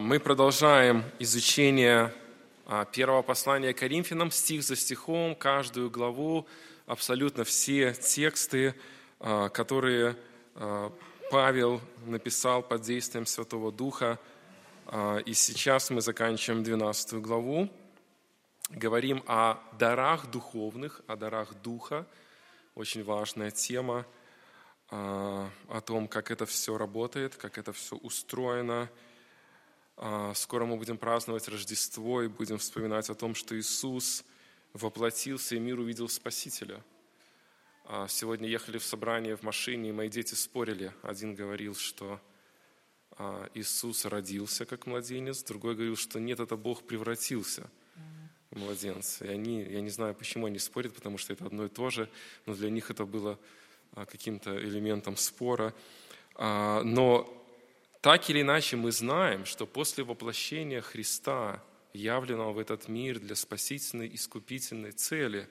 Мы продолжаем изучение а, первого послания Коринфянам, стих за стихом, каждую главу, абсолютно все тексты, а, которые а, Павел написал под действием Святого Духа. И сейчас мы заканчиваем 12 главу. Говорим о дарах духовных, о дарах Духа. Очень важная тема о том, как это все работает, как это все устроено – а, скоро мы будем праздновать Рождество и будем вспоминать о том, что Иисус воплотился и мир увидел Спасителя. А, сегодня ехали в собрание в машине, и мои дети спорили. Один говорил, что а, Иисус родился как младенец, другой говорил, что нет, это Бог превратился в младенца. И они, я не знаю, почему они спорят, потому что это одно и то же, но для них это было каким-то элементом спора. Но так или иначе, мы знаем, что после воплощения Христа, явленного в этот мир для спасительной, искупительной цели,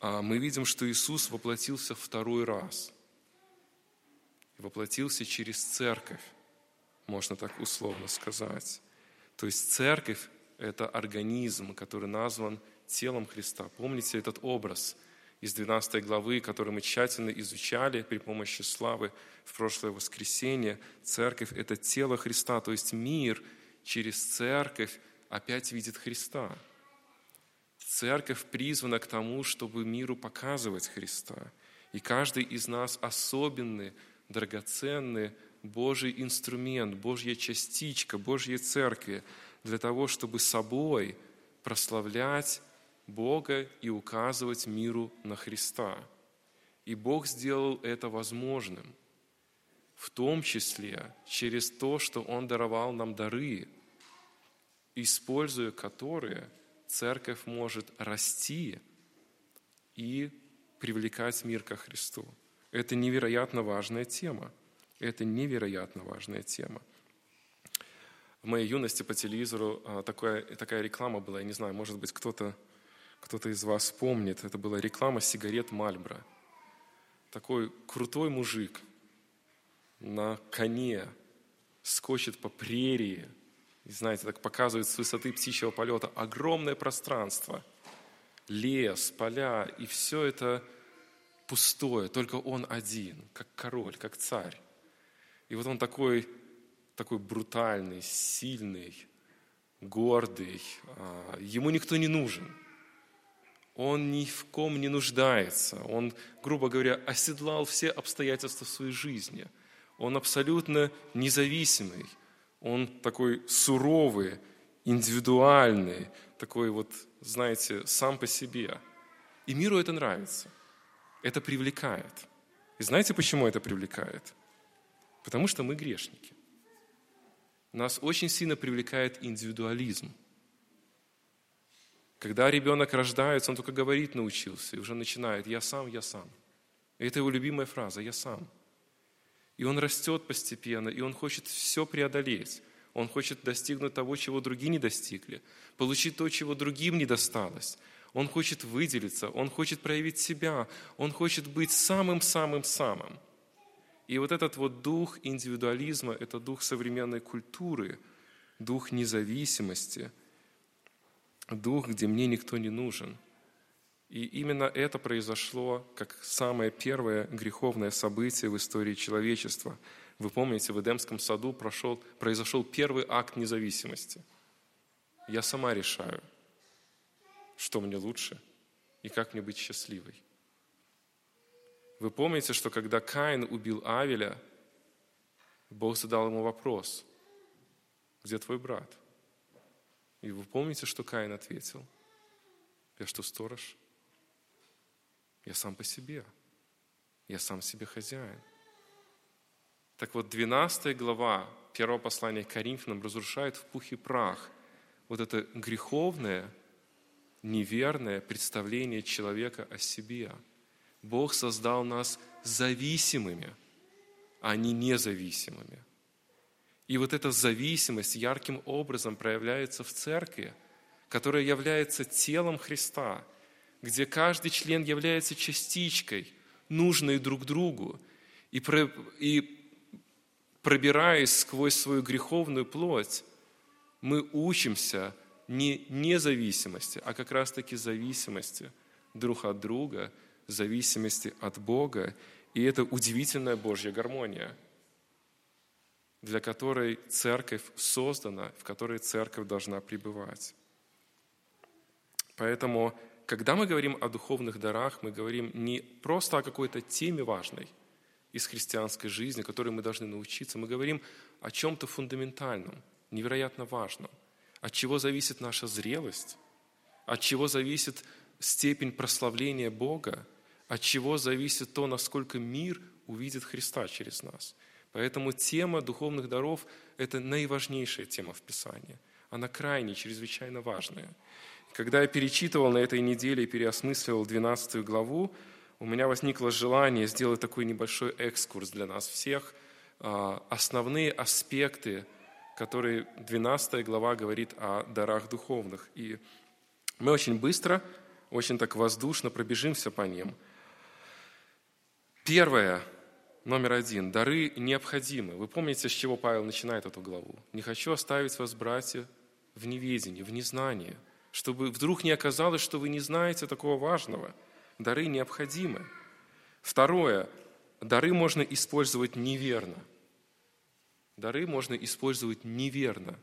а, мы видим, что Иисус воплотился второй раз. Воплотился через церковь, можно так условно сказать. То есть церковь – это организм, который назван телом Христа. Помните этот образ – из 12 главы, который мы тщательно изучали при помощи славы в прошлое воскресенье. Церковь – это тело Христа, то есть мир через церковь опять видит Христа. Церковь призвана к тому, чтобы миру показывать Христа. И каждый из нас особенный, драгоценный Божий инструмент, Божья частичка, Божьей церкви для того, чтобы собой прославлять Бога и указывать миру на Христа. И Бог сделал это возможным, в том числе через то, что Он даровал нам дары, используя которые церковь может расти и привлекать мир ко Христу. Это невероятно важная тема. Это невероятно важная тема. В моей юности по телевизору а, такая, такая реклама была, я не знаю, может быть, кто-то кто-то из вас помнит, это была реклама сигарет Мальбро. Такой крутой мужик на коне скочит по прерии, и, знаете, так показывает с высоты птичьего полета огромное пространство, лес, поля, и все это пустое, только он один, как король, как царь. И вот он такой, такой брутальный, сильный, гордый, а, ему никто не нужен – он ни в ком не нуждается. Он, грубо говоря, оседлал все обстоятельства своей жизни. Он абсолютно независимый. Он такой суровый, индивидуальный, такой вот, знаете, сам по себе. И миру это нравится. Это привлекает. И знаете, почему это привлекает? Потому что мы грешники. Нас очень сильно привлекает индивидуализм – когда ребенок рождается, он только говорить научился и уже начинает «я сам, я сам». И это его любимая фраза «я сам». И он растет постепенно, и он хочет все преодолеть. Он хочет достигнуть того, чего другие не достигли, получить то, чего другим не досталось. Он хочет выделиться, он хочет проявить себя, он хочет быть самым-самым-самым. И вот этот вот дух индивидуализма – это дух современной культуры, дух независимости – дух, где мне никто не нужен. И именно это произошло как самое первое греховное событие в истории человечества. Вы помните, в Эдемском саду прошел, произошел первый акт независимости. Я сама решаю, что мне лучше и как мне быть счастливой. Вы помните, что когда Каин убил Авеля, Бог задал ему вопрос, где твой брат? И вы помните, что Каин ответил? Я что, сторож? Я сам по себе. Я сам себе хозяин. Так вот, 12 глава первого послания к Коринфянам разрушает в пух и прах вот это греховное, неверное представление человека о себе. Бог создал нас зависимыми, а не независимыми. И вот эта зависимость ярким образом проявляется в церкви, которая является телом Христа, где каждый член является частичкой, нужной друг другу, и, про, и пробираясь сквозь свою греховную плоть, Мы учимся не независимости, а как раз-таки зависимости друг от друга, зависимости от Бога. И это удивительная Божья гармония, для которой церковь создана, в которой церковь должна пребывать. Поэтому, когда мы говорим о духовных дарах, мы говорим не просто о какой-то теме важной из христианской жизни, которой мы должны научиться, мы говорим о чем-то фундаментальном, невероятно важном – от чего зависит наша зрелость? От чего зависит степень прославления Бога? От чего зависит то, насколько мир увидит Христа через нас? Поэтому тема духовных даров – это наиважнейшая тема в Писании. Она крайне, чрезвычайно важная. Когда я перечитывал на этой неделе и переосмысливал 12 главу, у меня возникло желание сделать такой небольшой экскурс для нас всех, а, основные аспекты который 12 глава говорит о дарах духовных. И мы очень быстро, очень так воздушно пробежимся по ним. Первое, номер один. Дары необходимы. Вы помните, с чего Павел начинает эту главу? «Не хочу оставить вас, братья, в неведении, в незнании, чтобы вдруг не оказалось, что вы не знаете такого важного. Дары необходимы. Второе. Дары можно использовать неверно – дары можно использовать неверно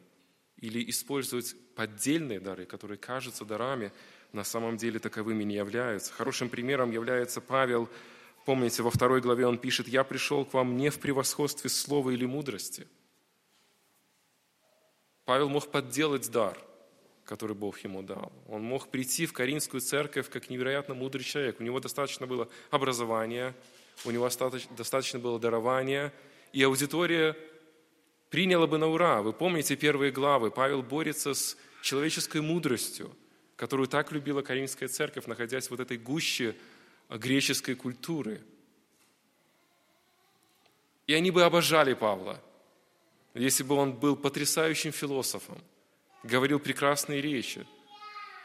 или использовать поддельные дары, которые кажутся дарами, на самом деле таковыми не являются. Хорошим примером является Павел. Помните, во второй главе он пишет, «Я пришел к вам не в превосходстве слова или мудрости». Павел мог подделать дар, который Бог ему дал. Он мог прийти в Каринскую церковь как невероятно мудрый человек. У него достаточно было образования, у него достаточно было дарования, и аудитория приняло бы на ура. Вы помните первые главы. Павел борется с человеческой мудростью, которую так любила Каримская церковь, находясь в вот этой гуще греческой культуры. И они бы обожали Павла, если бы он был потрясающим философом, говорил прекрасные речи.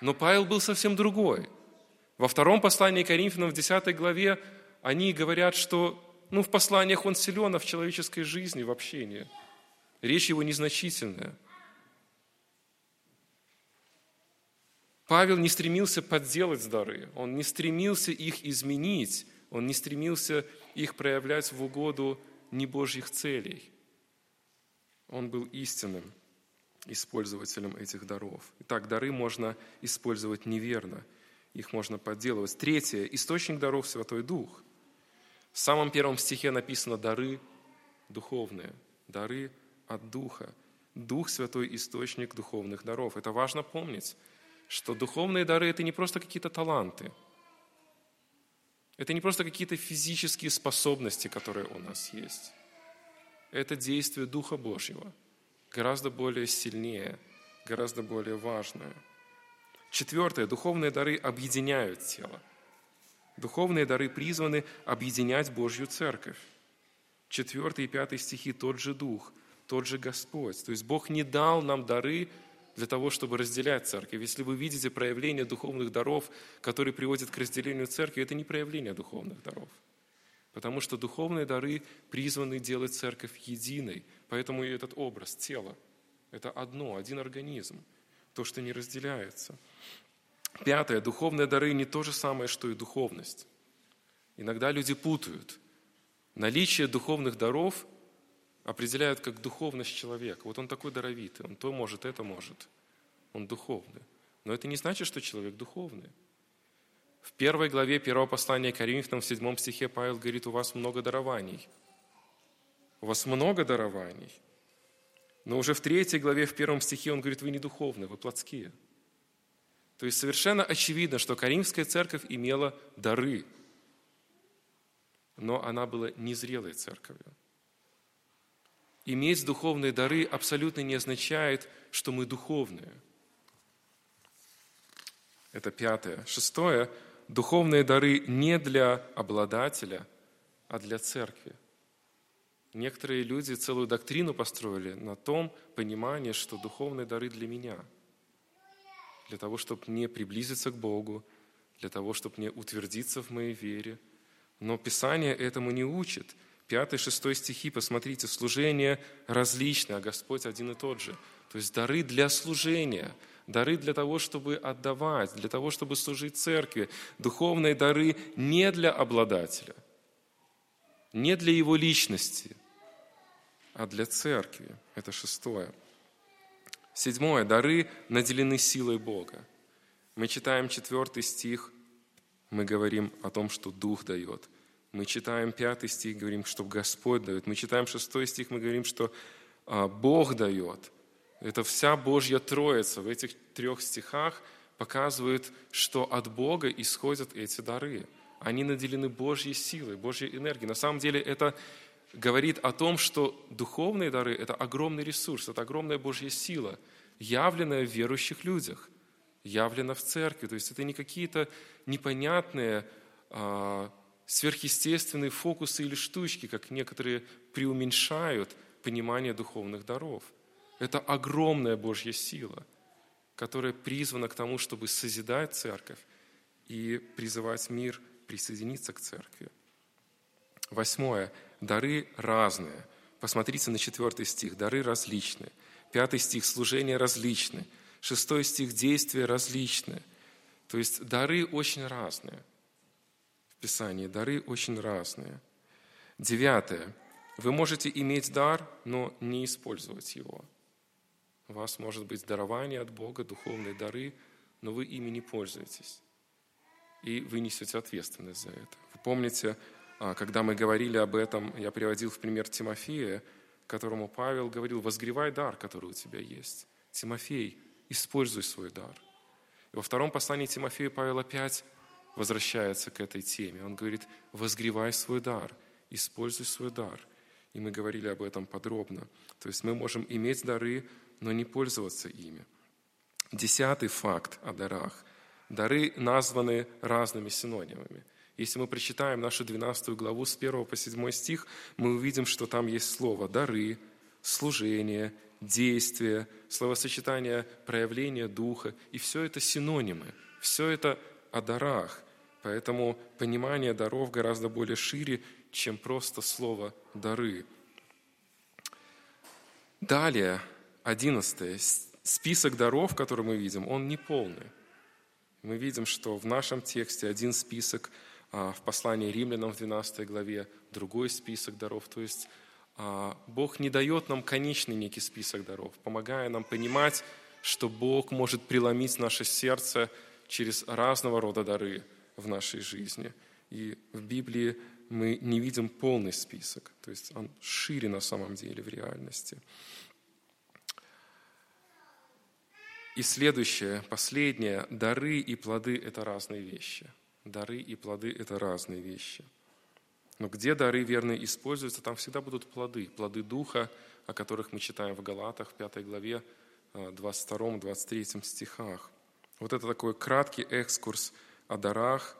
Но Павел был совсем другой. Во втором послании Коринфянам в 10 главе они говорят, что ну, в посланиях он силен, а в человеческой жизни, в общении – Речь его незначительная. Павел не стремился подделать дары, он не стремился их изменить, он не стремился их проявлять в угоду небожьих целей. Он был истинным использователем этих даров. Итак, дары можно использовать неверно, их можно подделывать. Третье. Источник даров – Святой Дух. В самом первом стихе написано «дары духовные», «дары от Духа. Дух Святой – источник духовных даров. Это важно помнить, что духовные дары – это не просто какие-то таланты. Это не просто какие-то физические способности, которые у нас есть. Это действие Духа Божьего, гораздо более сильнее, гораздо более важное. Четвертое. Духовные дары объединяют тело. Духовные дары призваны объединять Божью церковь. Четвертый и пятый стихи – тот же Дух – тот же Господь. То есть Бог не дал нам дары для того, чтобы разделять церковь. Если вы видите проявление духовных даров, которые приводят к разделению церкви, это не проявление духовных даров. Потому что духовные дары призваны делать церковь единой. Поэтому и этот образ тела – это одно, один организм, то, что не разделяется. Пятое. Духовные дары не то же самое, что и духовность. Иногда люди путают. Наличие духовных даров определяют как духовность человека. Вот он такой даровитый, он то может, это может. Он духовный. Но это не значит, что человек духовный. В первой главе первого послания Коринфянам в седьмом стихе Павел говорит, у вас много дарований. У вас много дарований. Но уже в третьей главе, в первом стихе он говорит, вы не духовные, вы плотские. То есть совершенно очевидно, что Каримская церковь имела дары, но она была незрелой церковью иметь духовные дары абсолютно не означает, что мы духовные. Это пятое. Шестое. Духовные дары не для обладателя, а для церкви. Некоторые люди целую доктрину построили на том понимании, что духовные дары для меня, для того, чтобы мне приблизиться к Богу, для того, чтобы мне утвердиться в моей вере. Но Писание этому не учит – 5-6 стихи, посмотрите, служение различное, а Господь один и тот же. То есть дары для служения, дары для того, чтобы отдавать, для того, чтобы служить церкви. Духовные дары не для обладателя, не для его личности, а для церкви. Это шестое. Седьмое. Дары наделены силой Бога. Мы читаем четвертый стих, мы говорим о том, что Дух дает. Мы читаем пятый стих, говорим, что Господь дает. Мы читаем шестой стих, мы говорим, что а, Бог дает. Это вся Божья Троица в этих трех стихах показывает, что от Бога исходят эти дары. Они наделены Божьей силой, Божьей энергией. На самом деле это говорит о том, что духовные дары – это огромный ресурс, это огромная Божья сила, явленная в верующих людях, явлена в церкви. То есть это не какие-то непонятные, а, сверхъестественные фокусы или штучки, как некоторые преуменьшают понимание духовных даров. Это огромная Божья сила, которая призвана к тому, чтобы созидать церковь и призывать мир присоединиться к церкви. Восьмое дары разные. Посмотрите на четвертый стих. Дары различные. Пятый стих – служение различные. Шестой стих – действия различные. То есть дары очень разные. Писании дары очень разные. Девятое. Вы можете иметь дар, но не использовать его. У вас может быть дарование от Бога, духовные дары, но вы ими не пользуетесь. И вы несете ответственность за это. Вы помните, а, когда мы говорили об этом, я приводил в пример Тимофея, которому Павел говорил, возгревай дар, который у тебя есть. Тимофей, используй свой дар. И во втором послании Тимофея Павел опять возвращается к этой теме. Он говорит, возгревай свой дар, используй свой дар. И мы говорили об этом подробно. То есть мы можем иметь дары, но не пользоваться ими. Десятый факт о дарах. Дары названы разными синонимами. Если мы прочитаем нашу 12 главу с 1 по 7 стих, мы увидим, что там есть слово «дары», «служение», «действие», словосочетание «проявление духа». И все это синонимы, все это о дарах. Поэтому понимание даров гораздо более шире, чем просто слово «дары». Далее, одиннадцатое. Список даров, который мы видим, он не полный. Мы видим, что в нашем тексте один список – а, в послании римлянам в 12 главе другой список даров. То есть а, Бог не дает нам конечный некий список даров, помогая нам понимать, что Бог может преломить наше сердце через разного рода дары в нашей жизни. И в Библии мы не видим полный список, то есть он шире на самом деле в реальности. И следующее, последнее, дары и плоды – это разные вещи – Дары и плоды – это разные вещи. Но где дары верно используются, там всегда будут плоды. Плоды Духа, о которых мы читаем в Галатах, в 5 главе, 22-23 э, стихах. Вот это такой краткий экскурс о дарах,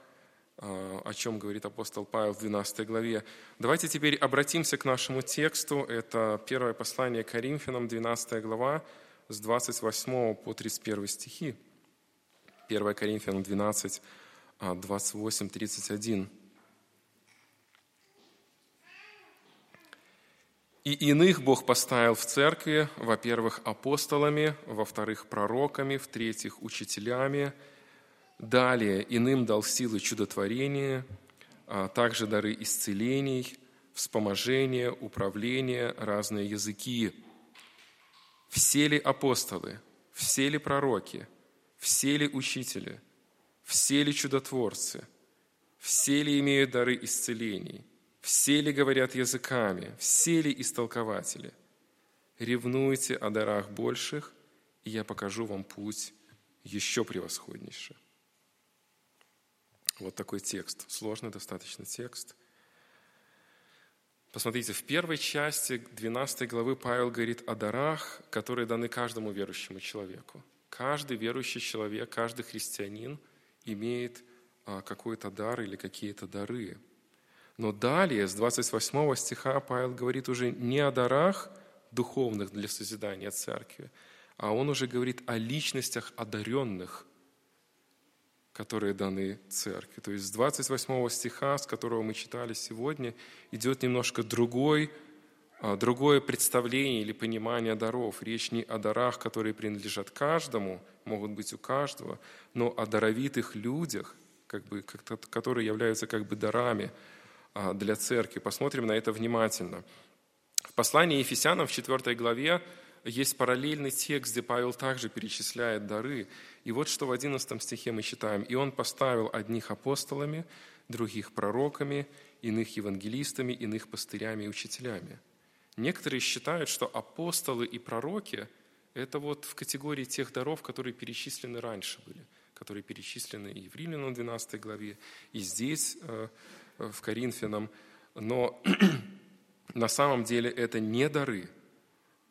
э, о чем говорит апостол Павел в 12 главе. Давайте теперь обратимся к нашему тексту. Это первое послание Коринфянам, 12 глава, с 28 по 31 стихи. 1 Коринфянам 12, 28-31. «И иных Бог поставил в церкви, во-первых, апостолами, во-вторых, пророками, в-третьих, учителями, далее иным дал силы чудотворения, а также дары исцелений, вспоможения, управления, разные языки. Все ли апостолы, все ли пророки, все ли учители – все ли чудотворцы? Все ли имеют дары исцелений? Все ли говорят языками? Все ли истолкователи? Ревнуйте о дарах больших, и я покажу вам путь еще превосходнейший. Вот такой текст. Сложный достаточно текст. Посмотрите, в первой части 12 главы Павел говорит о дарах, которые даны каждому верующему человеку. Каждый верующий человек, каждый христианин – имеет а, какой-то дар или какие-то дары. Но далее, с 28 стиха, Павел говорит уже не о дарах духовных для созидания церкви, а он уже говорит о личностях одаренных, которые даны церкви. То есть с 28 стиха, с которого мы читали сегодня, идет немножко другой а, другое представление или понимание даров. Речь не о дарах, которые принадлежат каждому, могут быть у каждого, но о даровитых людях, как бы, которые являются как бы дарами для церкви. Посмотрим на это внимательно. В послании Ефесянам в 4 главе есть параллельный текст, где Павел также перечисляет дары. И вот что в 11 стихе мы читаем. «И он поставил одних апостолами, других пророками, иных евангелистами, иных пастырями и учителями». Некоторые считают, что апостолы и пророки – это вот в категории тех даров, которые перечислены раньше были, которые перечислены и в Римлянам 12 главе, и здесь, э, в Коринфянам. Но на самом деле это не дары –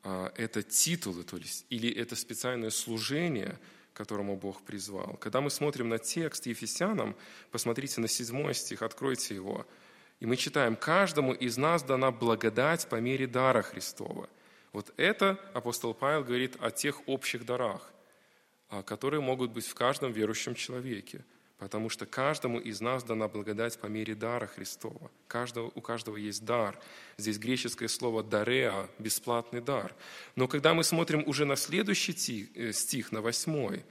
а, это титулы, то есть, или это специальное служение, которому Бог призвал. Когда мы смотрим на текст Ефесянам, посмотрите на седьмой стих, откройте его, и мы читаем, «Каждому из нас дана благодать по мере дара Христова». Вот это апостол Павел говорит о тех общих дарах, а, которые могут быть в каждом верующем человеке – потому что каждому из нас дана благодать по мере дара Христова. Каждого, у каждого есть дар. Здесь греческое слово «дареа» – бесплатный дар. Но когда мы смотрим уже на следующий э, стих, на восьмой,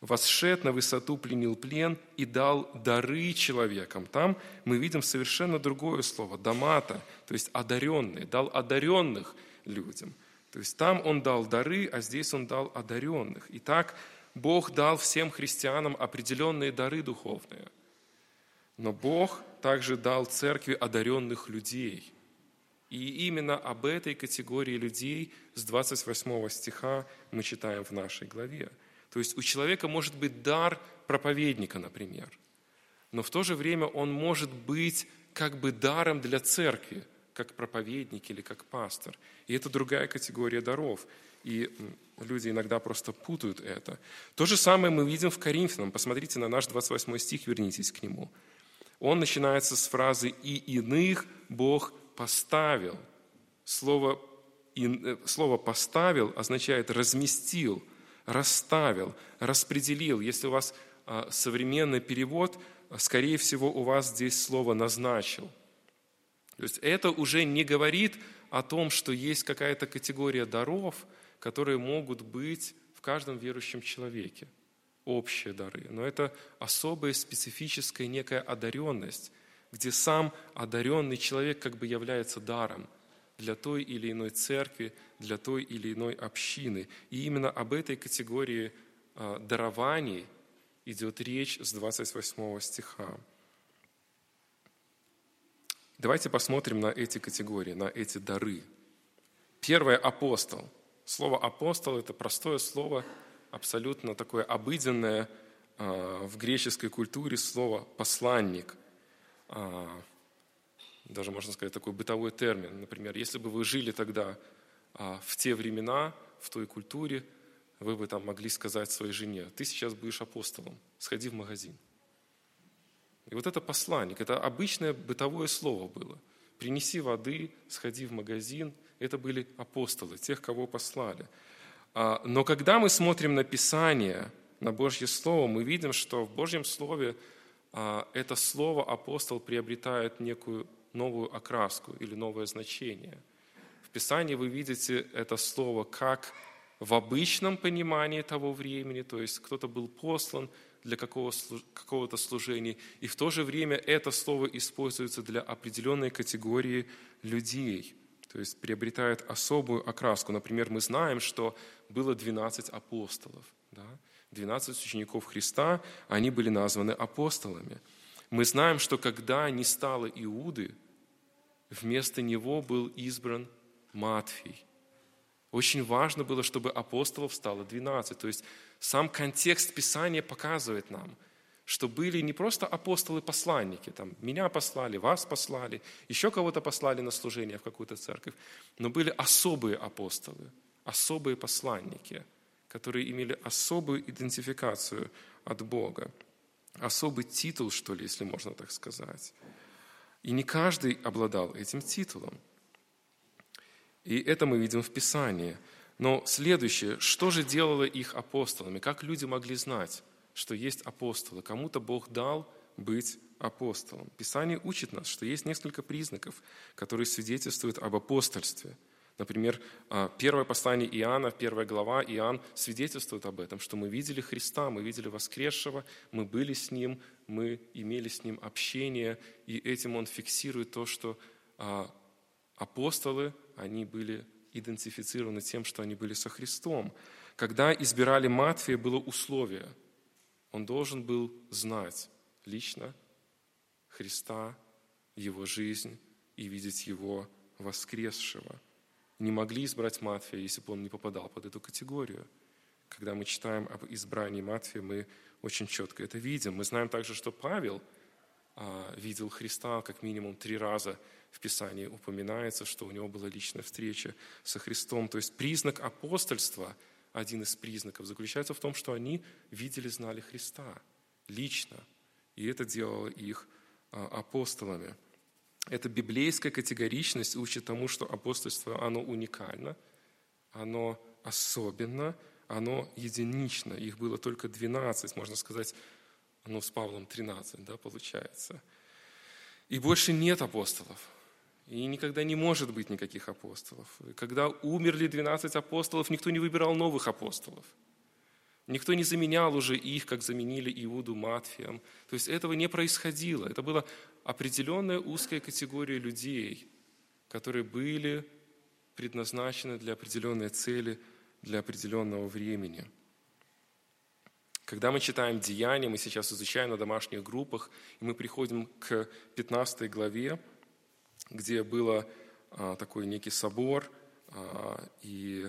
«Восшед на высоту, пленил плен и дал дары человекам». Там мы видим совершенно другое слово – «домата», то есть одаренные, дал одаренных людям. То есть там он дал дары, а здесь он дал одаренных. Итак, Бог дал всем христианам определенные дары духовные. Но Бог также дал церкви одаренных людей. И именно об этой категории людей с 28 стиха мы читаем в нашей главе. То есть у человека может быть дар проповедника, например, но в то же время он может быть как бы даром для церкви, как проповедник или как пастор. И это другая категория даров. И люди иногда просто путают это. То же самое мы видим в Коринфянам. Посмотрите на наш 28 стих, вернитесь к нему. Он начинается с фразы «и иных Бог поставил». Слово, э, слово «поставил» означает «разместил», «расставил», «распределил». Если у вас а, современный перевод, скорее всего, у вас здесь слово «назначил». То есть это уже не говорит о том, что есть какая-то категория даров – которые могут быть в каждом верующем человеке. Общие дары. Но это особая специфическая некая одаренность, где сам одаренный человек как бы является даром для той или иной церкви, для той или иной общины. И именно об этой категории а, дарований идет речь с 28 стиха. Давайте посмотрим на эти категории, на эти дары. Первое – апостол – Слово «апостол» – это простое слово, абсолютно такое обыденное а, в греческой культуре слово «посланник». А, даже, можно сказать, такой бытовой термин. Например, если бы вы жили тогда а, в те времена, в той культуре, вы бы там могли сказать своей жене, ты сейчас будешь апостолом, сходи в магазин. И вот это посланник, это обычное бытовое слово было. Принеси воды, сходи в магазин – это были апостолы, тех, кого послали. А, но когда мы смотрим на Писание, на Божье Слово, мы видим, что в Божьем Слове а, это слово апостол приобретает некую новую окраску или новое значение. В Писании вы видите это слово как в обычном понимании того времени, то есть кто-то был послан для какого-то служения, и в то же время это слово используется для определенной категории людей – то есть приобретает особую окраску. Например, мы знаем, что было 12 апостолов. Да? 12 учеников Христа, они были названы апостолами. Мы знаем, что когда не стало Иуды, вместо него был избран Матфий. Очень важно было, чтобы апостолов стало 12. То есть сам контекст Писания показывает нам – что были не просто апостолы-посланники, там, меня послали, вас послали, еще кого-то послали на служение в какую-то церковь, но были особые апостолы, особые посланники, которые имели особую идентификацию от Бога, особый титул, что ли, если можно так сказать. И не каждый обладал этим титулом. И это мы видим в Писании. Но следующее, что же делало их апостолами? Как люди могли знать? Что есть апостолы. Кому-то Бог дал быть апостолом. Писание учит нас, что есть несколько признаков, которые свидетельствуют об апостольстве. Например, а, первое послание Иоанна, первая глава, Иоанн свидетельствует об этом, что мы видели Христа, мы видели воскресшего, мы были с Ним, мы имели с Ним общение, и этим он фиксирует то, что а, апостолы, они были идентифицированы тем, что они были со Христом. Когда избирали Матфея, было условие. Он должен был знать лично Христа, Его жизнь и видеть Его воскресшего. Не могли избрать Матфея, если бы он не попадал под эту категорию. Когда мы читаем об избрании Матфея, мы очень четко это видим. Мы знаем также, что Павел а, видел Христа как минимум три раза в Писании упоминается, что у него была личная встреча со Христом. То есть признак апостольства, один из признаков, заключается в том, что они видели, знали Христа лично. И это делало их а, апостолами. Эта библейская категоричность учит тому, что апостольство, оно уникально, оно особенно, оно единично. Их было только 12, можно сказать, ну, с Павлом 13, да, получается. И больше нет апостолов. И никогда не может быть никаких апостолов. Когда умерли 12 апостолов, никто не выбирал новых апостолов. Никто не заменял уже их, как заменили Иуду Матфием. То есть этого не происходило. Это была определенная узкая категория людей, которые были предназначены для определенной цели, для определенного времени. Когда мы читаем Деяния, мы сейчас изучаем на домашних группах, и мы приходим к 15 главе, где был а, такой некий собор, а, и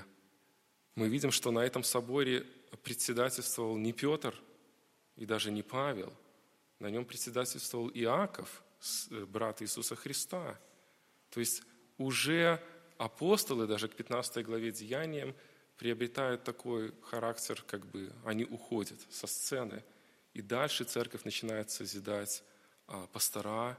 мы видим, что на этом соборе председательствовал не Петр и даже не Павел, на нем председательствовал Иаков, э, брат Иисуса Христа. То есть уже апостолы, даже к 15 главе Деяниям, приобретают такой характер, как бы они уходят со сцены, и дальше церковь начинает созидать а, пастора,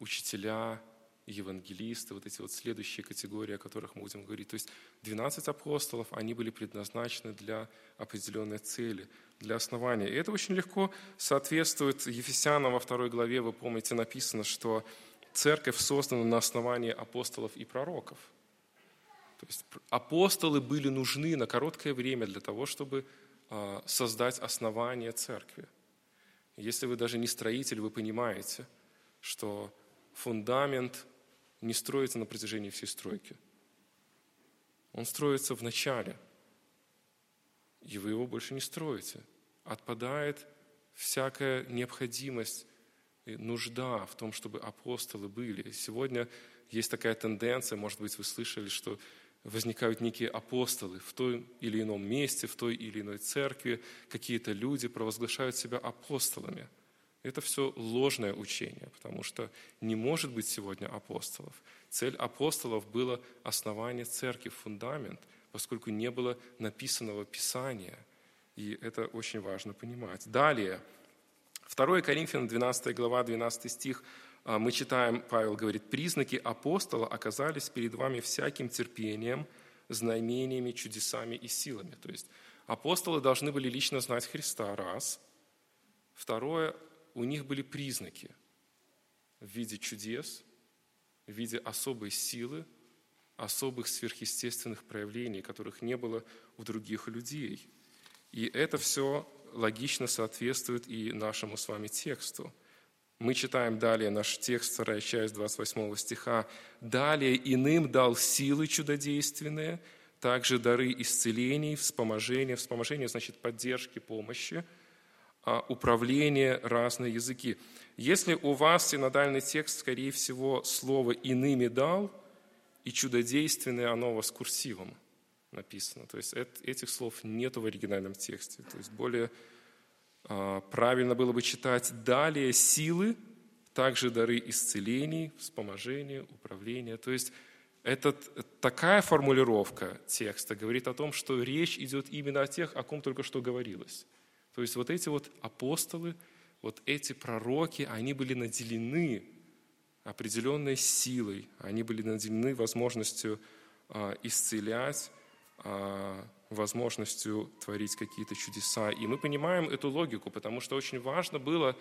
учителя, евангелисты, вот эти вот следующие категории, о которых мы будем говорить. То есть 12 апостолов, они были предназначены для определенной цели, для основания. И это очень легко соответствует Ефесянам во второй главе, вы помните, написано, что церковь создана на основании апостолов и пророков. То есть апостолы были нужны на короткое время для того, чтобы а, создать основание церкви. Если вы даже не строитель, вы понимаете, что фундамент не строится на протяжении всей стройки. Он строится в начале, и вы его больше не строите. Отпадает всякая необходимость, нужда в том, чтобы апостолы были. Сегодня есть такая тенденция, может быть, вы слышали, что возникают некие апостолы в том или ином месте, в той или иной церкви, какие-то люди провозглашают себя апостолами – это все ложное учение, потому что не может быть сегодня апостолов. Цель апостолов было основание церкви, фундамент, поскольку не было написанного Писания. И это очень важно понимать. Далее, 2 Коринфянам 12 глава, 12 стих, а, мы читаем, Павел говорит, «Признаки апостола оказались перед вами всяким терпением, знамениями, чудесами и силами». То есть апостолы должны были лично знать Христа, раз. Второе, у них были признаки в виде чудес, в виде особой силы, особых сверхъестественных проявлений, которых не было у других людей. И это все логично соответствует и нашему с вами тексту. Мы читаем далее наш текст, вторая часть 28 стиха. «Далее иным дал силы чудодейственные, также дары исцелений, вспоможения». Вспоможение значит поддержки, помощи – управление, разные языки. Если у вас синодальный текст, скорее всего, слово «иными дал» и «чудодейственное» оно у вас курсивом написано. То есть этих слов нет в оригинальном тексте. То есть более а, правильно было бы читать «далее силы», также дары исцелений, вспоможения, управления. То есть это такая формулировка текста говорит о том, что речь идет именно о тех, о ком только что говорилось. То есть вот эти вот апостолы, вот эти пророки, они были наделены определенной силой, они были наделены возможностью а, исцелять, а, возможностью творить какие-то чудеса. И мы понимаем эту логику, потому что очень важно было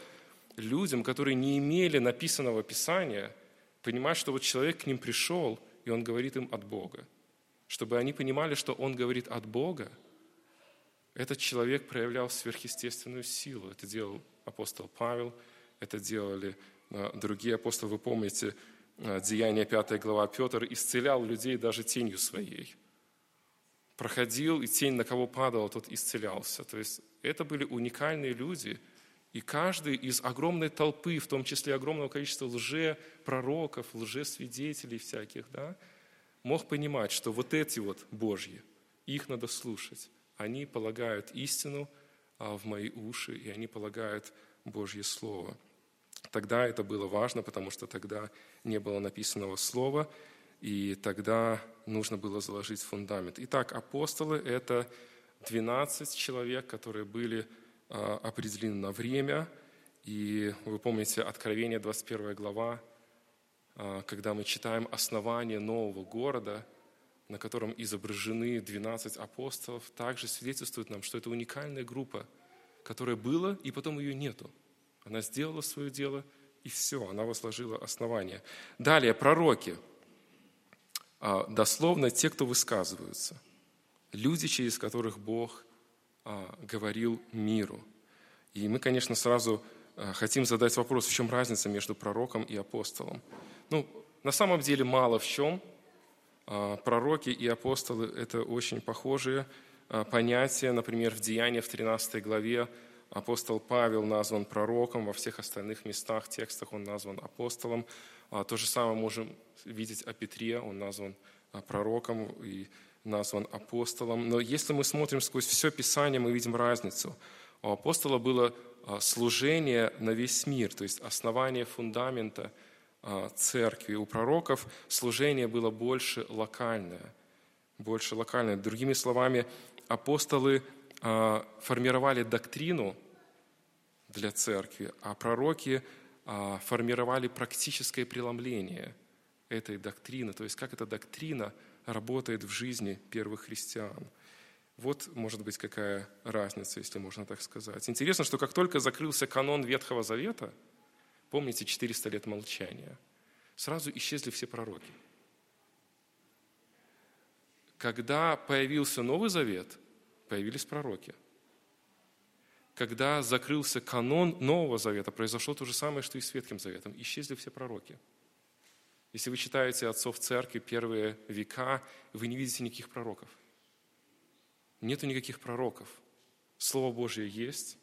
людям, которые не имели написанного Писания, понимать, что вот человек к ним пришел, и он говорит им от Бога. Чтобы они понимали, что он говорит от Бога, этот человек проявлял сверхъестественную силу. Это делал апостол Павел, это делали а, другие апостолы. Вы помните, а, Деяние 5 глава, Петр исцелял людей даже тенью своей. Проходил, и тень, на кого падала, тот исцелялся. То есть это были уникальные люди, и каждый из огромной толпы, в том числе огромного количества лже-пророков, лже-свидетелей всяких, да, мог понимать, что вот эти вот Божьи, их надо слушать. Они полагают истину а, в мои уши, и они полагают Божье Слово. Тогда это было важно, потому что тогда не было написанного слова, и тогда нужно было заложить фундамент. Итак, апостолы – это 12 человек, которые были а, определены на время. И вы помните Откровение, 21 глава, а, когда мы читаем основание нового города, на котором изображены 12 апостолов, также свидетельствует нам, что это уникальная группа, которая была, и потом ее нету. Она сделала свое дело, и все, она возложила основание. Далее, пророки. А, дословно, те, кто высказываются. Люди, через которых Бог а, говорил миру. И мы, конечно, сразу а, хотим задать вопрос, в чем разница между пророком и апостолом. Ну, на самом деле мало в чем. Пророки и апостолы – это очень похожие понятия. Например, в Деянии в 13 главе Апостол Павел назван пророком, во всех остальных местах, текстах он назван апостолом. А то же самое можем видеть о Петре, он назван а, пророком и назван апостолом. Но если мы смотрим сквозь все Писание, мы видим разницу. У апостола было а, служение на весь мир, то есть основание фундамента церкви. У пророков служение было больше локальное. Больше локальное. Другими словами, апостолы формировали доктрину для церкви, а пророки а, формировали практическое преломление этой доктрины, то есть как эта доктрина работает в жизни первых христиан. Вот, может быть, какая разница, если можно так сказать. Интересно, что как только закрылся канон Ветхого Завета, помните 400 лет молчания, сразу исчезли все пророки. Когда появился Новый Завет, появились пророки – когда закрылся канон Нового Завета, произошло то же самое, что и с Ветхим Заветом. Исчезли все пророки. Если вы читаете отцов церкви первые века, вы не видите никаких пророков. Нету никаких пророков. Слово Божье есть,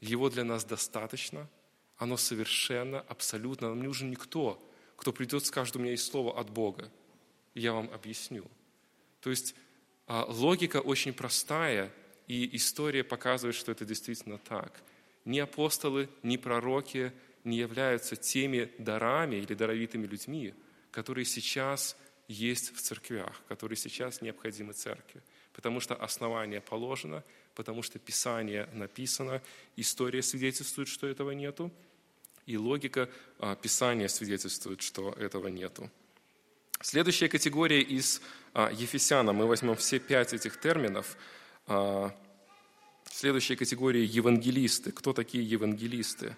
его для нас достаточно, оно совершенно, абсолютно, нам не нужен никто, кто придет и скажет, у меня есть слово от Бога. я вам объясню. То есть а, логика очень простая, и история показывает, что это действительно так. Ни апостолы, ни пророки не являются теми дарами или даровитыми людьми, которые сейчас есть в церквях, которые сейчас необходимы церкви. Потому что основание положено, потому что Писание написано, история свидетельствует, что этого нету, и логика а, Писания свидетельствует, что этого нету. Следующая категория из а, Ефесяна. Мы возьмем все пять этих терминов – а, следующая категория – евангелисты. Кто такие евангелисты?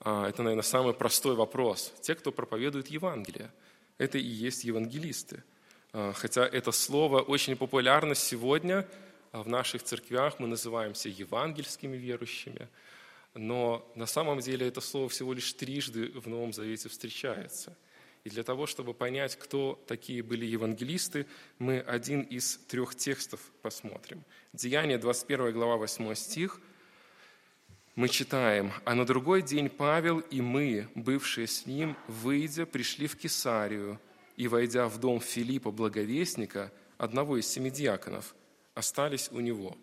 Это, наверное, самый простой вопрос. Те, кто проповедует Евангелие. Это и есть евангелисты. Хотя это слово очень популярно сегодня в наших церквях. Мы называемся евангельскими верующими. Но на самом деле это слово всего лишь трижды в Новом Завете встречается – и для того, чтобы понять, кто такие были евангелисты, мы один из трех текстов посмотрим. Деяние, 21 глава, 8 стих. Мы читаем, «А на другой день Павел и мы, бывшие с ним, выйдя, пришли в Кесарию, и, войдя в дом Филиппа Благовестника, одного из семи диаконов, остались у него».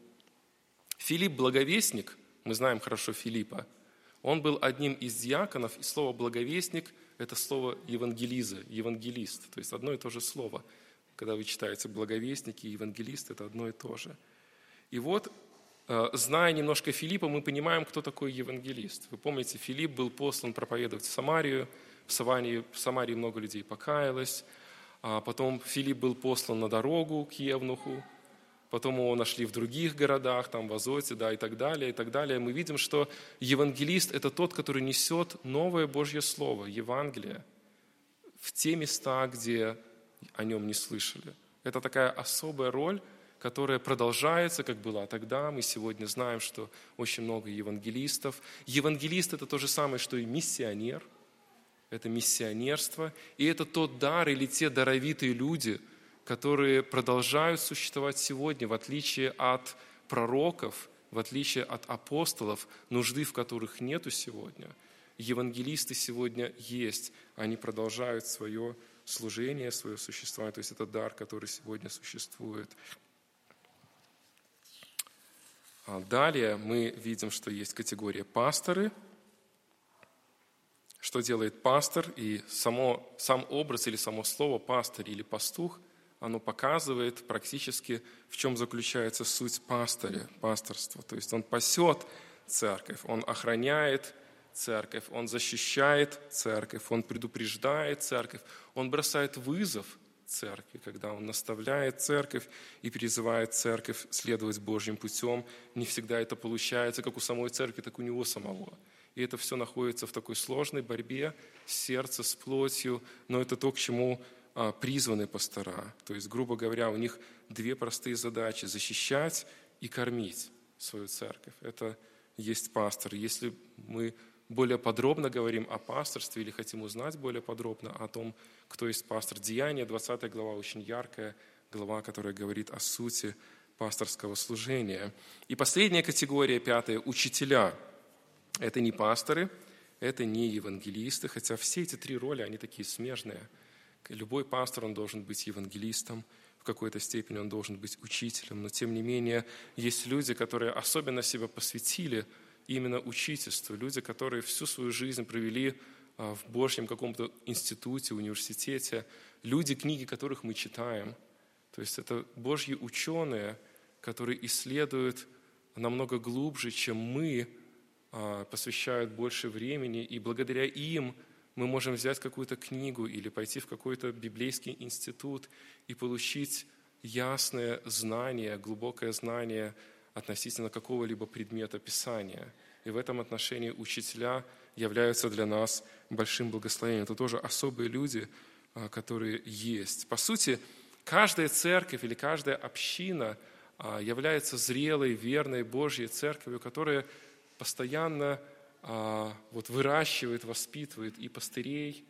Филипп Благовестник, мы знаем хорошо Филиппа, он был одним из диаконов, и слово «благовестник» – это слово евангелиза, евангелист, то есть одно и то же слово. Когда вы читаете благовестники и евангелист, это одно и то же. И вот, э, зная немножко Филиппа, мы понимаем, кто такой евангелист. Вы помните, Филипп был послан проповедовать в Самарию, в Самарии, в Самарии много людей покаялось, а потом Филипп был послан на дорогу к Евнуху, потом его нашли в других городах, там в Азоте, да, и так далее, и так далее. Мы видим, что евангелист – это тот, который несет новое Божье Слово, Евангелие, в те места, где о нем не слышали. Это такая особая роль, которая продолжается, как была тогда. Мы сегодня знаем, что очень много евангелистов. Евангелист – это то же самое, что и миссионер. Это миссионерство. И это тот дар или те даровитые люди – которые продолжают существовать сегодня, в отличие от пророков, в отличие от апостолов, нужды в которых нету сегодня. Евангелисты сегодня есть, они продолжают свое служение, свое существование, то есть это дар, который сегодня существует. А далее мы видим, что есть категория пасторы. Что делает пастор? И само, сам образ или само слово пастор или пастух оно показывает практически, в чем заключается суть пастыря, пасторства. То есть он пасет церковь, он охраняет церковь, он защищает церковь, он предупреждает церковь, он бросает вызов церкви, когда он наставляет церковь и призывает церковь следовать Божьим путем. Не всегда это получается как у самой церкви, так и у него самого. И это все находится в такой сложной борьбе сердца с плотью, но это то, к чему призваны пастора. То есть, грубо говоря, у них две простые задачи – защищать и кормить свою церковь. Это есть пастор. Если мы более подробно говорим о пасторстве или хотим узнать более подробно о том, кто есть пастор, Деяние, 20 глава, очень яркая глава, которая говорит о сути пасторского служения. И последняя категория, пятая – учителя. Это не пасторы, это не евангелисты, хотя все эти три роли, они такие смежные – Любой пастор, он должен быть евангелистом, в какой-то степени он должен быть учителем, но тем не менее есть люди, которые особенно себя посвятили именно учительству, люди, которые всю свою жизнь провели а, в Божьем каком-то институте, университете, люди, книги которых мы читаем. То есть это Божьи ученые, которые исследуют намного глубже, чем мы, а, посвящают больше времени, и благодаря им – мы можем взять какую-то книгу или пойти в какой-то библейский институт и получить ясное знание, глубокое знание относительно какого-либо предмета Писания. И в этом отношении учителя являются для нас большим благословением. Это тоже особые люди, а, которые есть. По сути, каждая церковь или каждая община а, является зрелой, верной Божьей церковью, которая постоянно вот выращивает, воспитывает и пастырей,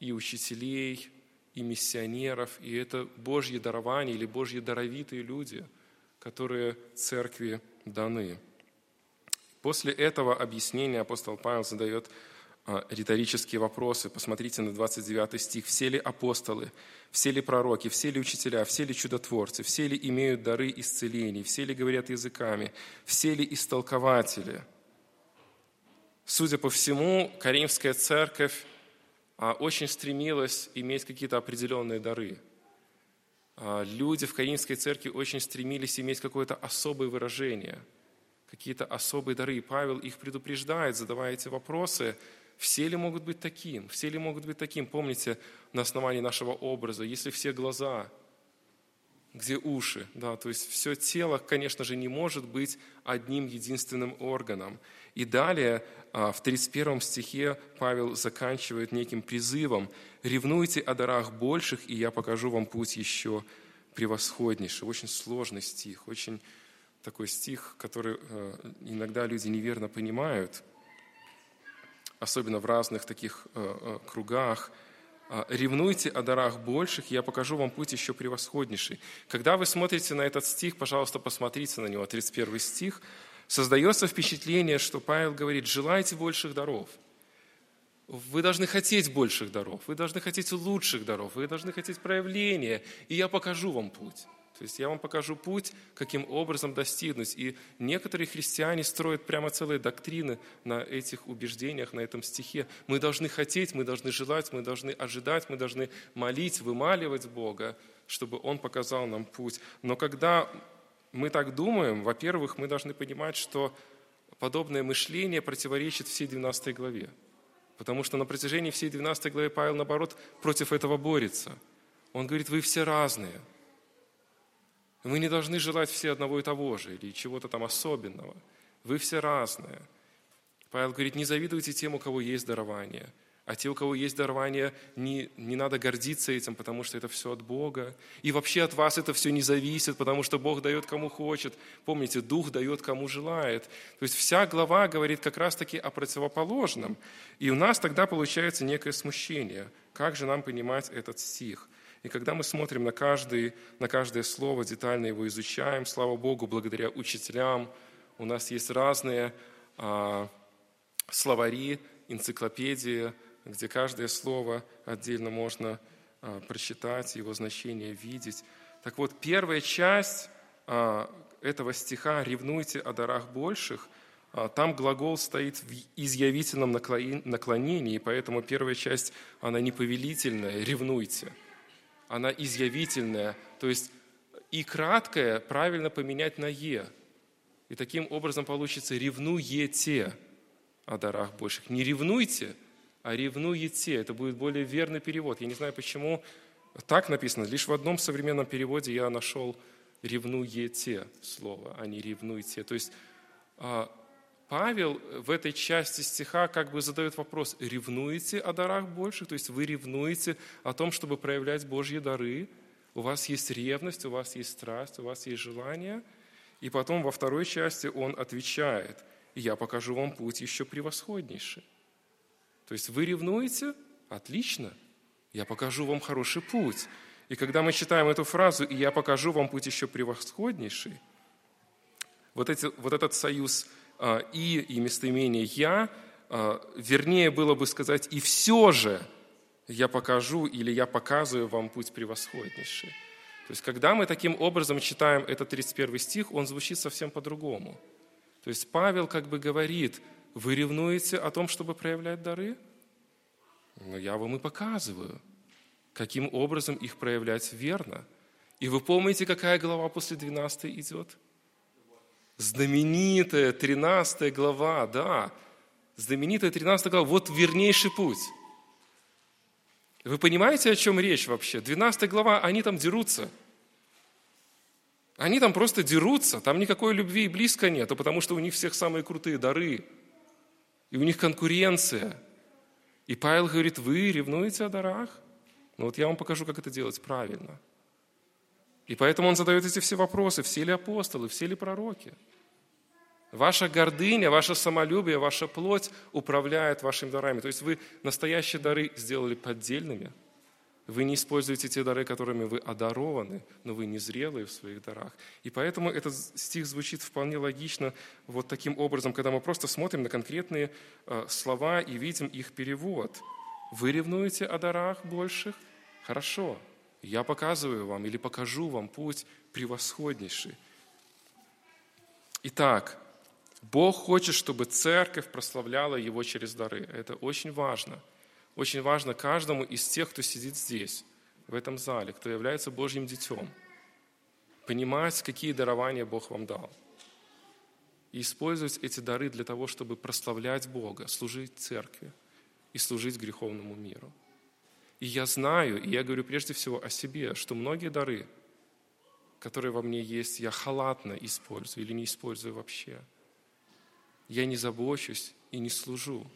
и учителей, и миссионеров, и это Божьи дарования или Божьи даровитые люди, которые церкви даны. После этого объяснения апостол Павел задает а, риторические вопросы. Посмотрите на 29 стих. «Все ли апостолы, все ли пророки, все ли учителя, все ли чудотворцы, все ли имеют дары исцелений, все ли говорят языками, все ли истолкователи?» Судя по всему, Каримская церковь а, очень стремилась иметь какие-то определенные дары. А, люди в Каримской церкви очень стремились иметь какое-то особое выражение, какие-то особые дары. И Павел их предупреждает, задавая эти вопросы, все ли могут быть таким, все ли могут быть таким. Помните, на основании нашего образа, если все глаза, где уши, да, то есть все тело, конечно же, не может быть одним единственным органом. И далее а, в 31 стихе Павел заканчивает неким призывом «Ревнуйте о дарах больших, и я покажу вам путь еще превосходнейший». Очень сложный стих, очень такой стих, который а, иногда люди неверно понимают, особенно в разных таких а, кругах. «Ревнуйте о дарах больших, и я покажу вам путь еще превосходнейший». Когда вы смотрите на этот стих, пожалуйста, посмотрите на него, 31 стих – создается впечатление, что Павел говорит, желайте больших даров. Вы должны хотеть больших даров, вы должны хотеть лучших даров, вы должны хотеть проявления, и я покажу вам путь. То есть я вам покажу путь, каким образом достигнуть. И некоторые христиане строят прямо целые доктрины на этих убеждениях, на этом стихе. Мы должны хотеть, мы должны желать, мы должны ожидать, мы должны молить, вымаливать Бога, чтобы Он показал нам путь. Но когда мы так думаем, во-первых, мы должны понимать, что подобное мышление противоречит всей 12 главе. Потому что на протяжении всей 12 главы Павел, наоборот, против этого борется. Он говорит, вы все разные. Мы не должны желать все одного и того же или чего-то там особенного. Вы все разные. Павел говорит, не завидуйте тем, у кого есть дарование – а те, у кого есть дарование, не, не надо гордиться этим, потому что это все от Бога. И вообще от вас это все не зависит, потому что Бог дает кому хочет. Помните, Дух дает кому желает. То есть вся глава говорит как раз-таки о противоположном. И у нас тогда получается некое смущение. Как же нам понимать этот стих? И когда мы смотрим на, каждый, на каждое слово, детально его изучаем, слава Богу, благодаря учителям, у нас есть разные а, словари, энциклопедии, где каждое слово отдельно можно а, прочитать, его значение видеть. Так вот, первая часть а, этого стиха «ревнуйте о дарах больших», а, там глагол стоит в изъявительном наклонении, поэтому первая часть, она не повелительная, ревнуйте. Она изъявительная, то есть и краткое правильно поменять на «е». И таким образом получится «ревнуете о дарах больших». Не ревнуйте – ревнуете. Это будет более верный перевод. Я не знаю, почему так написано. Лишь в одном современном переводе я нашел ревнуете слово, а не ревнуйте. То есть а, Павел в этой части стиха как бы задает вопрос, ревнуете о дарах больше? То есть вы ревнуете о том, чтобы проявлять Божьи дары? У вас есть ревность, у вас есть страсть, у вас есть желание? И потом во второй части он отвечает, я покажу вам путь еще превосходнейший. То есть вы ревнуете? Отлично. Я покажу вам хороший путь. И когда мы читаем эту фразу, и я покажу вам путь еще превосходнейший, вот, эти, вот этот союз а, «и» и местоимение «я», а, вернее было бы сказать «и все же я покажу» или «я показываю вам путь превосходнейший». То есть, когда мы таким образом читаем этот 31 стих, он звучит совсем по-другому. То есть, Павел как бы говорит – вы ревнуете о том, чтобы проявлять дары? Но я вам и показываю, каким образом их проявлять верно. И вы помните, какая глава после 12 идет? Знаменитая 13 глава, да. Знаменитая 13 глава. Вот вернейший путь. Вы понимаете, о чем речь вообще? 12 глава, они там дерутся. Они там просто дерутся, там никакой любви и близко нету, потому что у них всех самые крутые дары – и у них конкуренция. И Павел говорит, вы ревнуете о дарах? Ну вот я вам покажу, как это делать правильно. И поэтому он задает эти все вопросы, все ли апостолы, все ли пророки. Ваша гордыня, ваше самолюбие, ваша плоть управляет вашими дарами. То есть вы настоящие дары сделали поддельными – вы не используете те дары, которыми вы одарованы, но вы не зрелые в своих дарах. И поэтому этот стих звучит вполне логично вот таким образом, когда мы просто смотрим на конкретные э, слова и видим их перевод. Вы ревнуете о дарах больших? Хорошо, я показываю вам или покажу вам путь превосходнейший. Итак, Бог хочет, чтобы церковь прославляла Его через дары. Это очень важно – очень важно каждому из тех, кто сидит здесь, в этом зале, кто является Божьим детем, понимать, какие дарования Бог вам дал. И использовать эти дары для того, чтобы прославлять Бога, служить церкви и служить греховному миру. И я знаю, и я говорю прежде всего о себе, что многие дары, которые во мне есть, я халатно использую или не использую вообще. Я не забочусь и не служу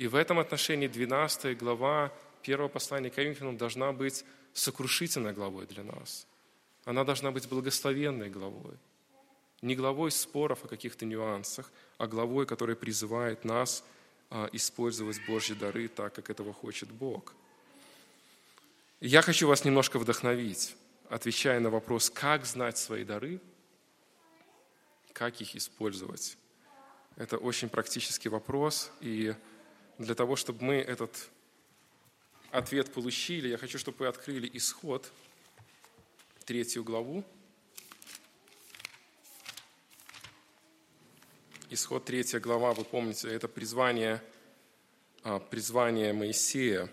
и в этом отношении 12 глава первого послания к Коринфянам должна быть сокрушительной главой для нас. Она должна быть благословенной главой. Не главой споров о каких-то нюансах, а главой, которая призывает нас а, использовать Божьи дары так, как этого хочет Бог. Я хочу вас немножко вдохновить, отвечая на вопрос, как знать свои дары, как их использовать. Это очень практический вопрос, и для того, чтобы мы этот ответ получили, я хочу, чтобы вы открыли исход, третью главу. Исход третья глава, вы помните, это призвание, а, призвание Моисея.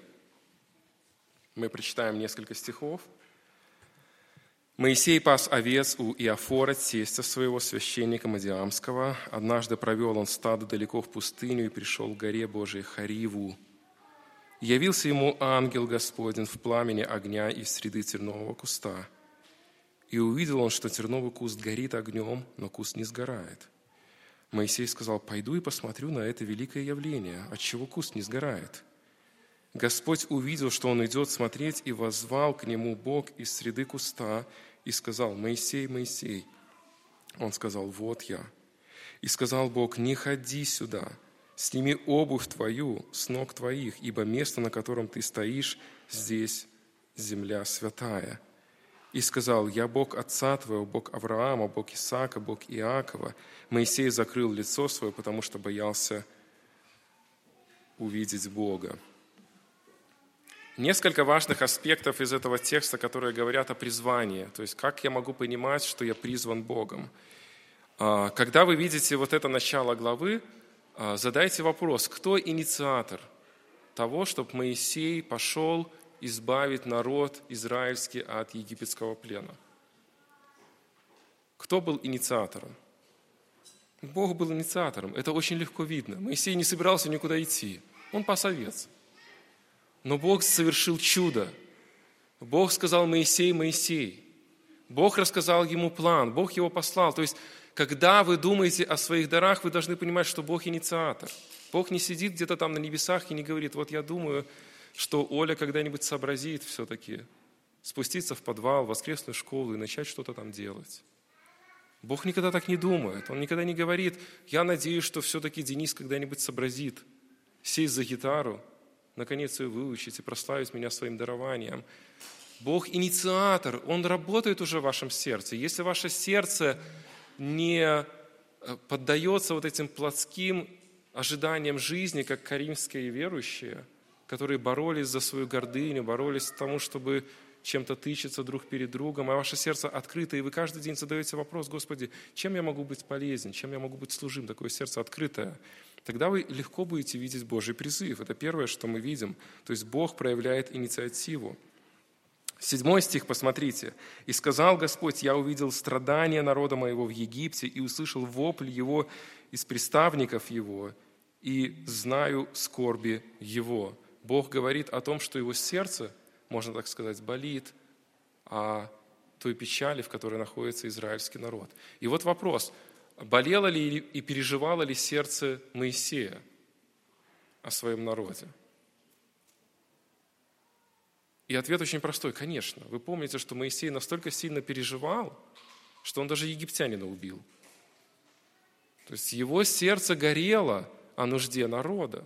Мы прочитаем несколько стихов – Моисей пас овец у Иофора, тестя своего священника Мадиамского. Однажды провел он стадо далеко в пустыню и пришел к горе Божией Хариву. Явился ему ангел Господень в пламени огня из среды тернового куста. И увидел он, что терновый куст горит огнем, но куст не сгорает. Моисей сказал, пойду и посмотрю на это великое явление, отчего куст не сгорает. Господь увидел, что он идет смотреть, и возвал к нему Бог из среды куста и сказал, «Моисей, Моисей». Он сказал, «Вот я». И сказал Бог, «Не ходи сюда, сними обувь твою с ног твоих, ибо место, на котором ты стоишь, здесь земля святая». И сказал, «Я Бог отца твоего, Бог Авраама, Бог Исаака, Бог Иакова». Моисей закрыл лицо свое, потому что боялся увидеть Бога. Несколько важных аспектов из этого текста, которые говорят о призвании. То есть, как я могу понимать, что я призван Богом. А, когда вы видите вот это начало главы, а, задайте вопрос, кто инициатор того, чтобы Моисей пошел избавить народ израильский от египетского плена? Кто был инициатором? Бог был инициатором. Это очень легко видно. Моисей не собирался никуда идти. Он пас овец. Но Бог совершил чудо. Бог сказал Моисей, Моисей. Бог рассказал ему план, Бог его послал. То есть, когда вы думаете о своих дарах, вы должны понимать, что Бог инициатор. Бог не сидит где-то там на небесах и не говорит, вот я думаю, что Оля когда-нибудь сообразит все-таки спуститься в подвал, в воскресную школу и начать что-то там делать. Бог никогда так не думает. Он никогда не говорит, я надеюсь, что все-таки Денис когда-нибудь сообразит сесть за гитару наконец ее выучить и прославить меня своим дарованием. Бог инициатор, Он работает уже в вашем сердце. Если ваше сердце не э, поддается вот этим плотским ожиданиям жизни, как каримские верующие, которые боролись за свою гордыню, боролись к тому, чтобы чем-то тычется друг перед другом, а ваше сердце открыто, и вы каждый день задаете вопрос, Господи, чем я могу быть полезен, чем я могу быть служим, такое сердце открытое тогда вы легко будете видеть Божий призыв. Это первое, что мы видим. То есть Бог проявляет инициативу. Седьмой стих, посмотрите. «И сказал Господь, я увидел страдания народа моего в Египте и услышал вопль его из приставников его, и знаю скорби его». Бог говорит о том, что его сердце, можно так сказать, болит о той печали, в которой находится израильский народ. И вот вопрос – болело ли и переживало ли сердце Моисея о своем народе? И ответ очень простой, конечно. Вы помните, что Моисей настолько сильно переживал, что он даже египтянина убил. То есть его сердце горело о нужде народа.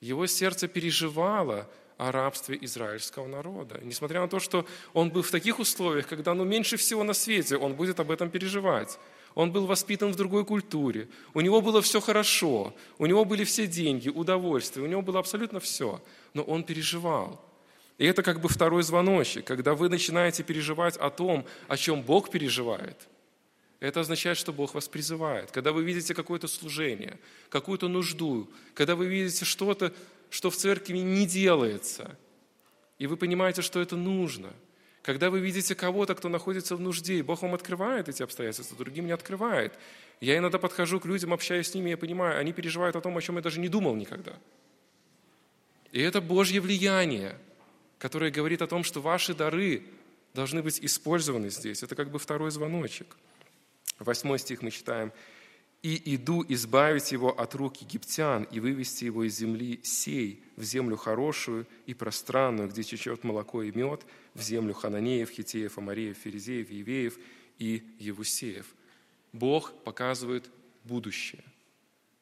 Его сердце переживало о рабстве израильского народа. Несмотря на то, что он был в таких условиях, когда ну, меньше всего на свете он будет об этом переживать он был воспитан в другой культуре, у него было все хорошо, у него были все деньги, удовольствие, у него было абсолютно все, но он переживал. И это как бы второй звоночек, когда вы начинаете переживать о том, о чем Бог переживает. Это означает, что Бог вас призывает. Когда вы видите какое-то служение, какую-то нужду, когда вы видите что-то, что в церкви не делается, и вы понимаете, что это нужно – когда вы видите кого-то, кто находится в нужде, и Бог вам открывает эти обстоятельства, другим не открывает. Я иногда подхожу к людям, общаюсь с ними, я понимаю, они переживают о том, о чем я даже не думал никогда. И это Божье влияние, которое говорит о том, что ваши дары должны быть использованы здесь. Это как бы второй звоночек. Восьмой стих мы читаем – и иду избавить его от рук египтян и вывести его из земли сей в землю хорошую и пространную, где течет молоко и мед, в землю хананеев, хитеев, амареев, ферезеев, евеев и евусеев. Бог показывает будущее.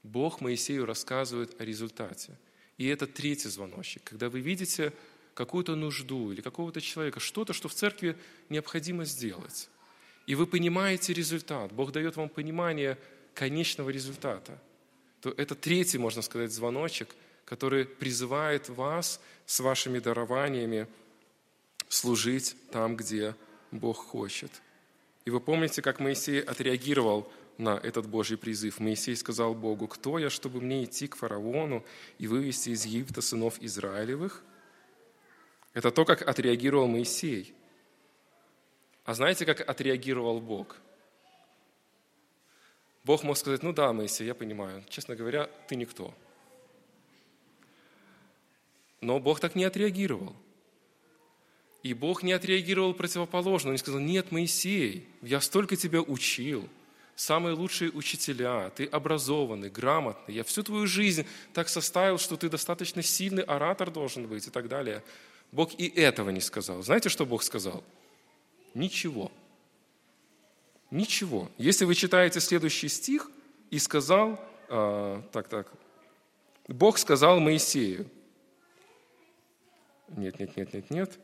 Бог Моисею рассказывает о результате. И это третий звоночек. Когда вы видите какую-то нужду или какого-то человека, что-то, что в церкви необходимо сделать, и вы понимаете результат, Бог дает вам понимание – конечного результата, то это третий, можно сказать, звоночек, который призывает вас с вашими дарованиями служить там, где Бог хочет. И вы помните, как Моисей отреагировал на этот Божий призыв. Моисей сказал Богу, кто я, чтобы мне идти к фараону и вывести из Египта сынов Израилевых? Это то, как отреагировал Моисей. А знаете, как отреагировал Бог? Бог мог сказать, ну да, Моисей, я понимаю, честно говоря, ты никто. Но Бог так не отреагировал. И Бог не отреагировал противоположно. Он сказал, нет, Моисей, я столько тебя учил, самые лучшие учителя, ты образованный, грамотный, я всю твою жизнь так составил, что ты достаточно сильный оратор должен быть и так далее. Бог и этого не сказал. Знаете, что Бог сказал? Ничего. Ничего. Если вы читаете следующий стих, и сказал, э, так, так, Бог сказал Моисею, нет, нет, нет, нет, нет,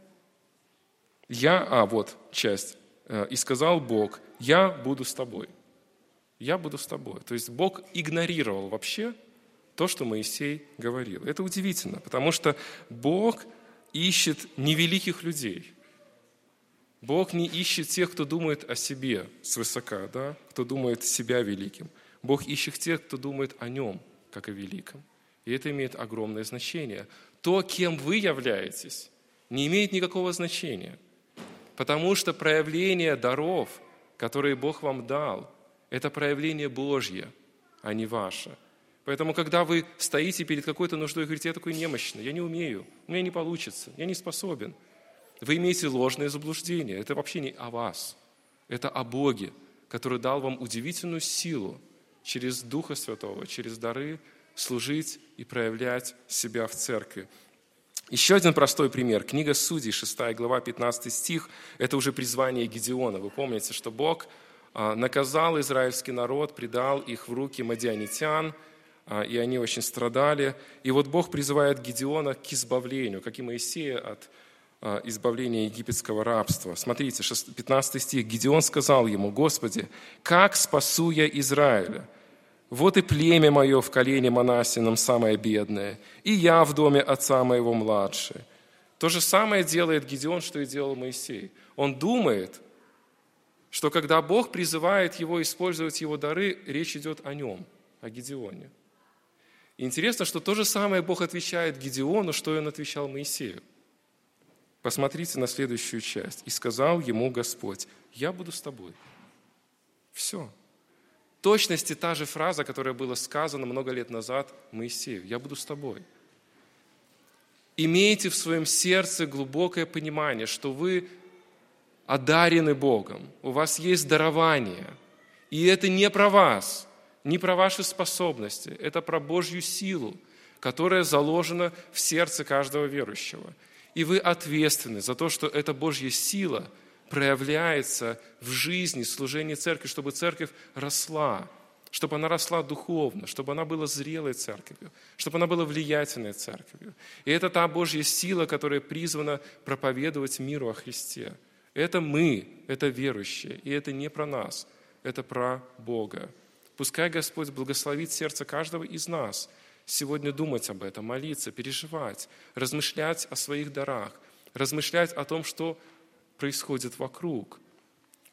я, а, вот часть, э, и сказал Бог, я буду с тобой. Я буду с тобой. То есть Бог игнорировал вообще то, что Моисей говорил. Это удивительно, потому что Бог ищет невеликих людей. Бог не ищет тех, кто думает о себе свысока, да? кто думает себя великим. Бог ищет тех, кто думает о нем, как о великом. И это имеет огромное значение. То, кем вы являетесь, не имеет никакого значения. Потому что проявление даров, которые Бог вам дал, это проявление Божье, а не ваше. Поэтому, когда вы стоите перед какой-то нуждой и говорите, я такой немощный, я не умею, у меня не получится, я не способен, вы имеете ложное заблуждение. Это вообще не о вас. Это о Боге, который дал вам удивительную силу через Духа Святого, через дары служить и проявлять себя в церкви. Еще один простой пример. Книга Судей, 6 глава, 15 стих. Это уже призвание Гедеона. Вы помните, что Бог а, наказал израильский народ, предал их в руки мадианитян, а, и они очень страдали. И вот Бог призывает Гедеона к избавлению, как и Моисея от избавления египетского рабства. Смотрите, 15 стих. Гедеон сказал ему, «Господи, как спасу я Израиля? Вот и племя мое в колене Манасином самое бедное, и я в доме отца моего младший». То же самое делает Гедеон, что и делал Моисей. Он думает, что когда Бог призывает его использовать его дары, речь идет о нем, о Гедеоне. Интересно, что то же самое Бог отвечает Гедеону, что и он отвечал Моисею. Посмотрите на следующую часть. «И сказал ему Господь, я буду с тобой». Все. В точности та же фраза, которая была сказана много лет назад Моисею. «Я буду с тобой». Имейте в своем сердце глубокое понимание, что вы одарены Богом, у вас есть дарование. И это не про вас, не про ваши способности, это про Божью силу, которая заложена в сердце каждого верующего – и вы ответственны за то, что эта Божья сила проявляется в жизни, служении церкви, чтобы церковь росла, чтобы она росла духовно, чтобы она была зрелой церковью, чтобы она была влиятельной церковью. И это та Божья сила, которая призвана проповедовать миру о Христе. Это мы, это верующие, и это не про нас, это про Бога. Пускай Господь благословит сердце каждого из нас – сегодня думать об этом, молиться, переживать, размышлять о своих дарах, размышлять о том, что происходит вокруг.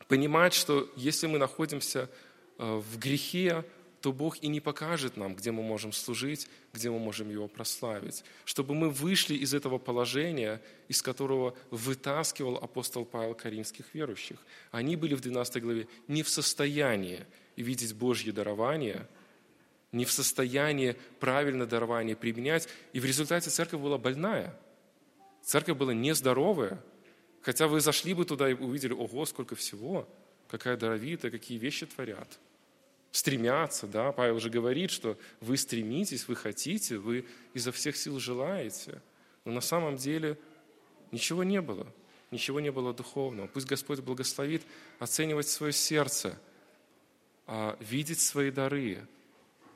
Понимать, что если мы находимся э, в грехе, то Бог и не покажет нам, где мы можем служить, где мы можем Его прославить. Чтобы мы вышли из этого положения, из которого вытаскивал апостол Павел каримских верующих. Они были в 12 главе не в состоянии видеть Божье дарование – не в состоянии правильно дарование применять. И в результате церковь была больная. Церковь была нездоровая. Хотя вы зашли бы туда и увидели, ого, сколько всего, какая даровитая, какие вещи творят. Стремятся, да, Павел же говорит, что вы стремитесь, вы хотите, вы изо всех сил желаете. Но на самом деле ничего не было, ничего не было духовного. Пусть Господь благословит оценивать свое сердце, а видеть свои дары,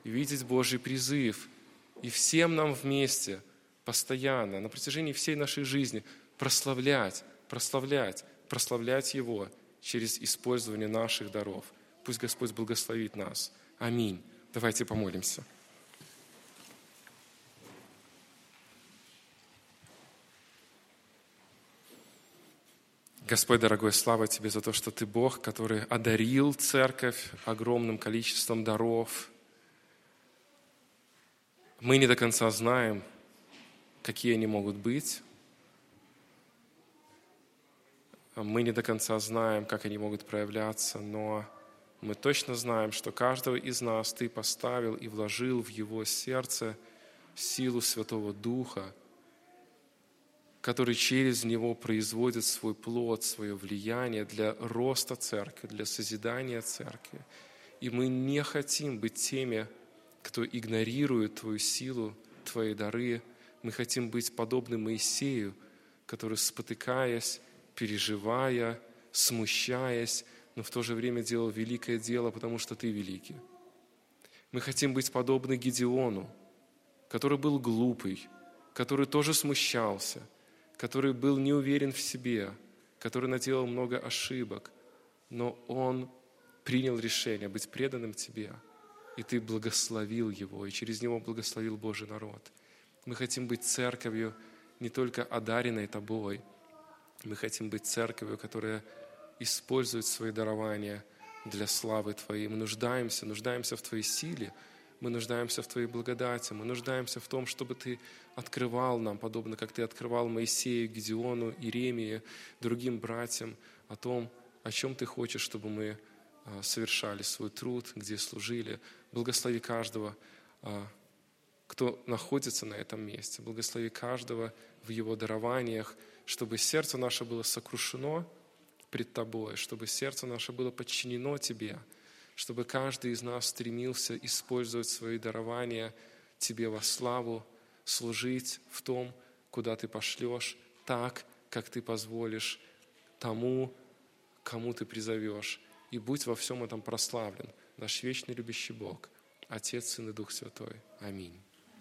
видеть Божий призыв. И всем нам вместе, постоянно, на протяжении всей нашей жизни прославлять, прославлять, прославлять Его через использование наших даров. Пусть Господь благословит нас. Аминь. Давайте помолимся. Господь, дорогой, слава Тебе за то, что Ты Бог, который одарил церковь огромным количеством даров – мы не до конца знаем, какие они могут быть. Мы не до конца знаем, как они могут проявляться, но мы точно знаем, что каждого из нас Ты поставил и вложил в его сердце силу Святого Духа, который через него производит свой плод, свое влияние для роста церкви, для созидания церкви. И мы не хотим быть теми, кто игнорирует Твою силу, Твои дары. Мы хотим быть подобны Моисею, который, спотыкаясь, переживая, смущаясь, но в то же время делал великое дело, потому что Ты великий. Мы хотим быть подобны Гедеону, который был глупый, который тоже смущался, который был не уверен в себе, который наделал много ошибок, но он принял решение быть преданным Тебе, и Ты благословил его, и через него благословил Божий народ. Мы хотим быть церковью не только одаренной Тобой, мы хотим быть церковью, которая использует свои дарования – для славы Твоей. Мы нуждаемся, нуждаемся в Твоей силе, мы нуждаемся в Твоей благодати, мы нуждаемся в том, чтобы Ты открывал нам, подобно как Ты открывал Моисею, Гедеону, Иеремии, другим братьям, о том, о чем Ты хочешь, чтобы мы а, совершали свой труд, где служили. Благослови каждого, а, кто находится на этом месте. Благослови каждого в его дарованиях, чтобы сердце наше было сокрушено, пред Тобой, чтобы сердце наше было подчинено Тебе, чтобы каждый из нас стремился использовать свои дарования Тебе во славу, служить в том, куда Ты пошлешь, так, как Ты позволишь тому, кому Ты призовешь. И будь во всем этом прославлен, наш вечный любящий Бог, Отец, Сын и Дух Святой. Аминь.